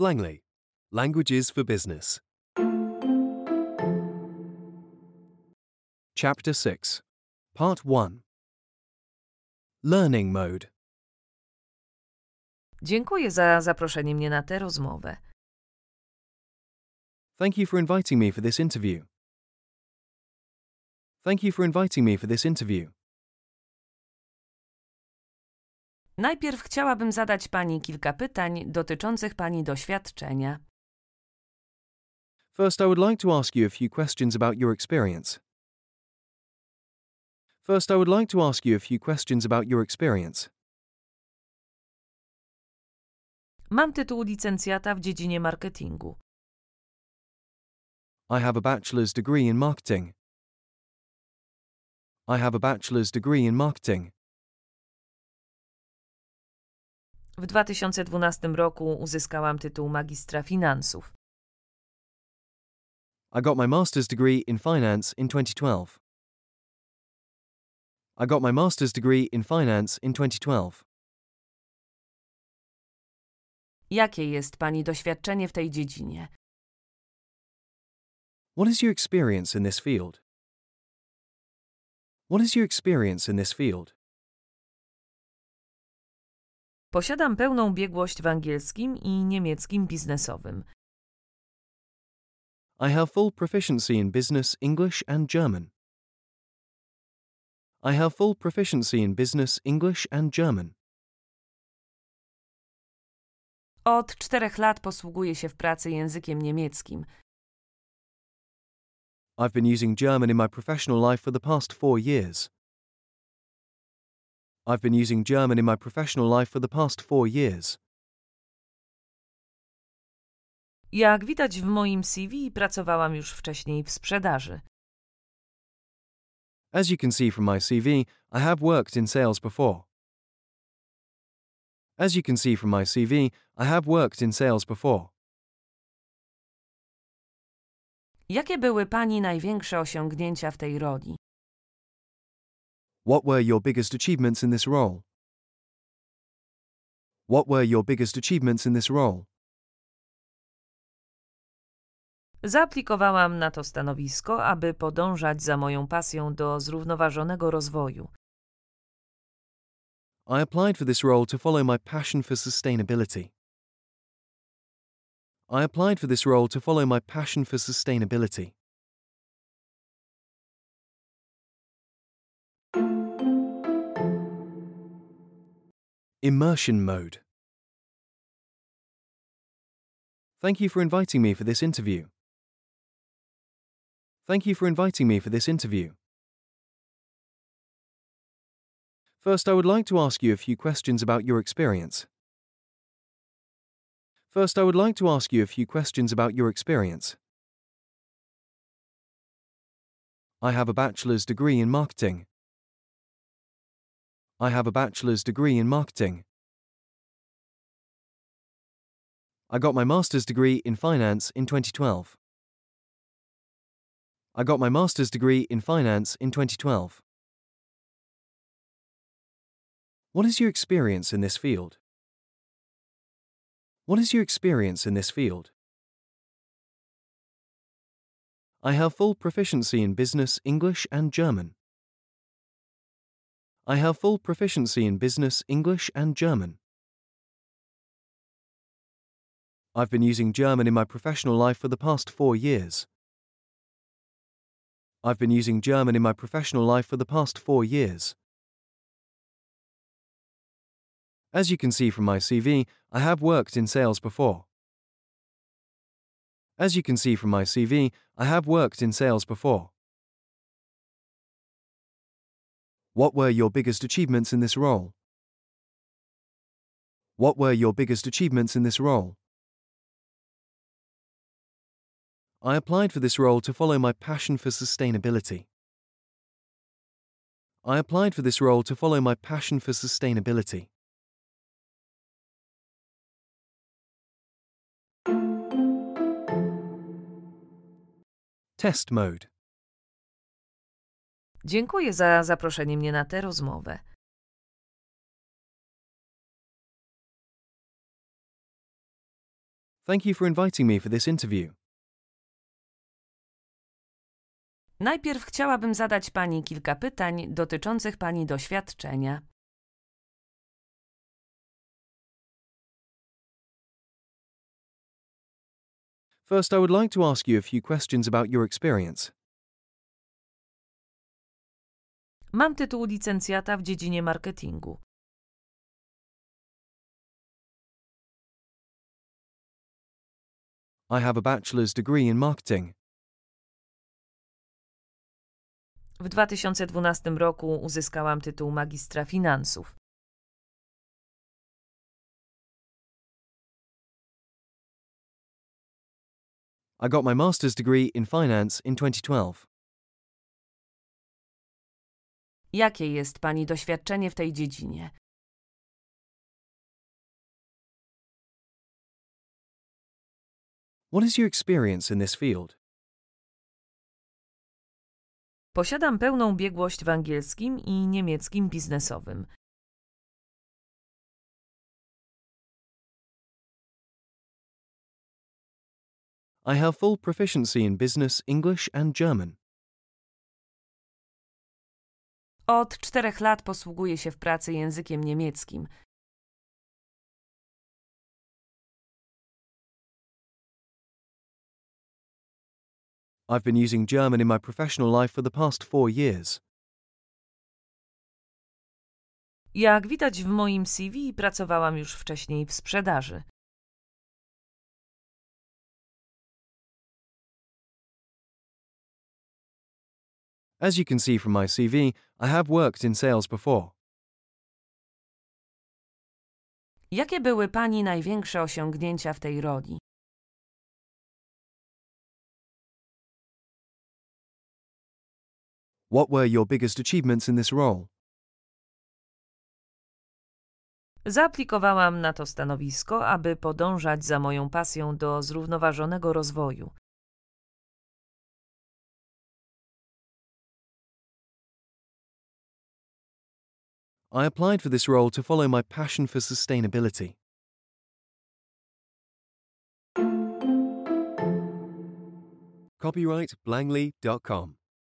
Langley, Languages for Business. Chapter 6, Part 1 Learning Mode. Dziękuję za zaproszenie mnie na tę rozmowę. Thank you for inviting me for this interview. Thank you for inviting me for this interview. Najpierw chciałabym zadać Pani kilka pytań dotyczących Pani doświadczenia. First, I would like to ask you a few questions about your experience. First, I would like to ask you a few questions about your experience. Mam tytuł licencjata w dziedzinie marketingu. I have a bachelor's degree in marketing. I have a bachelor's degree in marketing. W 2012 roku uzyskałam tytuł magistra finansów. I got my master's degree in finance in 2012. I got my master's degree in finance in 2012. Jakie jest Pani doświadczenie w tej dziedzinie? What is your experience in this field? What is your experience in this field? Posiadam pełną biegłość w angielskim i niemieckim biznesowym. I have full proficiency in business, English, and German. I have full proficiency in business, English, and German. Od czterech lat posługuję się w pracy językiem niemieckim. I've been using German in my professional life for the past four years. I've been using German in my professional life for the past four years. Jak widać w moim CV, pracowałam już wcześniej w sprzedaży. As you can see from my CV, I have worked in sales before. As you can see from my CV, I have worked in sales before. Jakie były Pani największe osiągnięcia w tej roli? What were your biggest achievements in this role? What were your biggest achievements in this role? Zaaplikowałam na to stanowisko, aby podążać za moją pasją do zrównoważonego rozwoju. I applied for this role to follow my passion for sustainability. I applied for this role to follow my passion for sustainability. Immersion mode. Thank you for inviting me for this interview. Thank you for inviting me for this interview. First, I would like to ask you a few questions about your experience. First, I would like to ask you a few questions about your experience. I have a bachelor's degree in marketing. I have a bachelor's degree in marketing. I got my master's degree in finance in 2012. I got my master's degree in finance in 2012. What is your experience in this field? What is your experience in this field? I have full proficiency in business, English, and German. I have full proficiency in business, English, and German. I've been using German in my professional life for the past four years. I've been using German in my professional life for the past four years. As you can see from my CV, I have worked in sales before. As you can see from my CV, I have worked in sales before. What were your biggest achievements in this role? What were your biggest achievements in this role? I applied for this role to follow my passion for sustainability. I applied for this role to follow my passion for sustainability. Test mode. Dziękuję za zaproszenie mnie na tę rozmowę. Thank you for inviting me for this interview. Najpierw chciałabym zadać pani kilka pytań dotyczących pani doświadczenia. First, I would like to ask you a few questions about your experience. Mam tytuł licencjata w dziedzinie marketingu. I have a bachelor's degree in marketing. W 2012 roku uzyskałam tytuł magistra finansów. I got my master's degree in finance in 2012. Jakie jest pani doświadczenie w tej dziedzinie? What is your experience in this field? Posiadam pełną biegłość w angielskim i niemieckim biznesowym. I have full proficiency in business, English, and German. Od czterech lat posługuję się w pracy językiem niemieckim. I've been using German in my professional life for the past four years. Jak widać w moim CV, pracowałam już wcześniej w sprzedaży. As you can see from my CV, I have worked in sales before. Jakie były pani największe osiągnięcia w tej roli? What were your biggest achievements in this role? Zaaplikowałam na to stanowisko, aby podążać za moją pasją do zrównoważonego rozwoju. I applied for this role to follow my passion for sustainability. Copyright Blangley.com.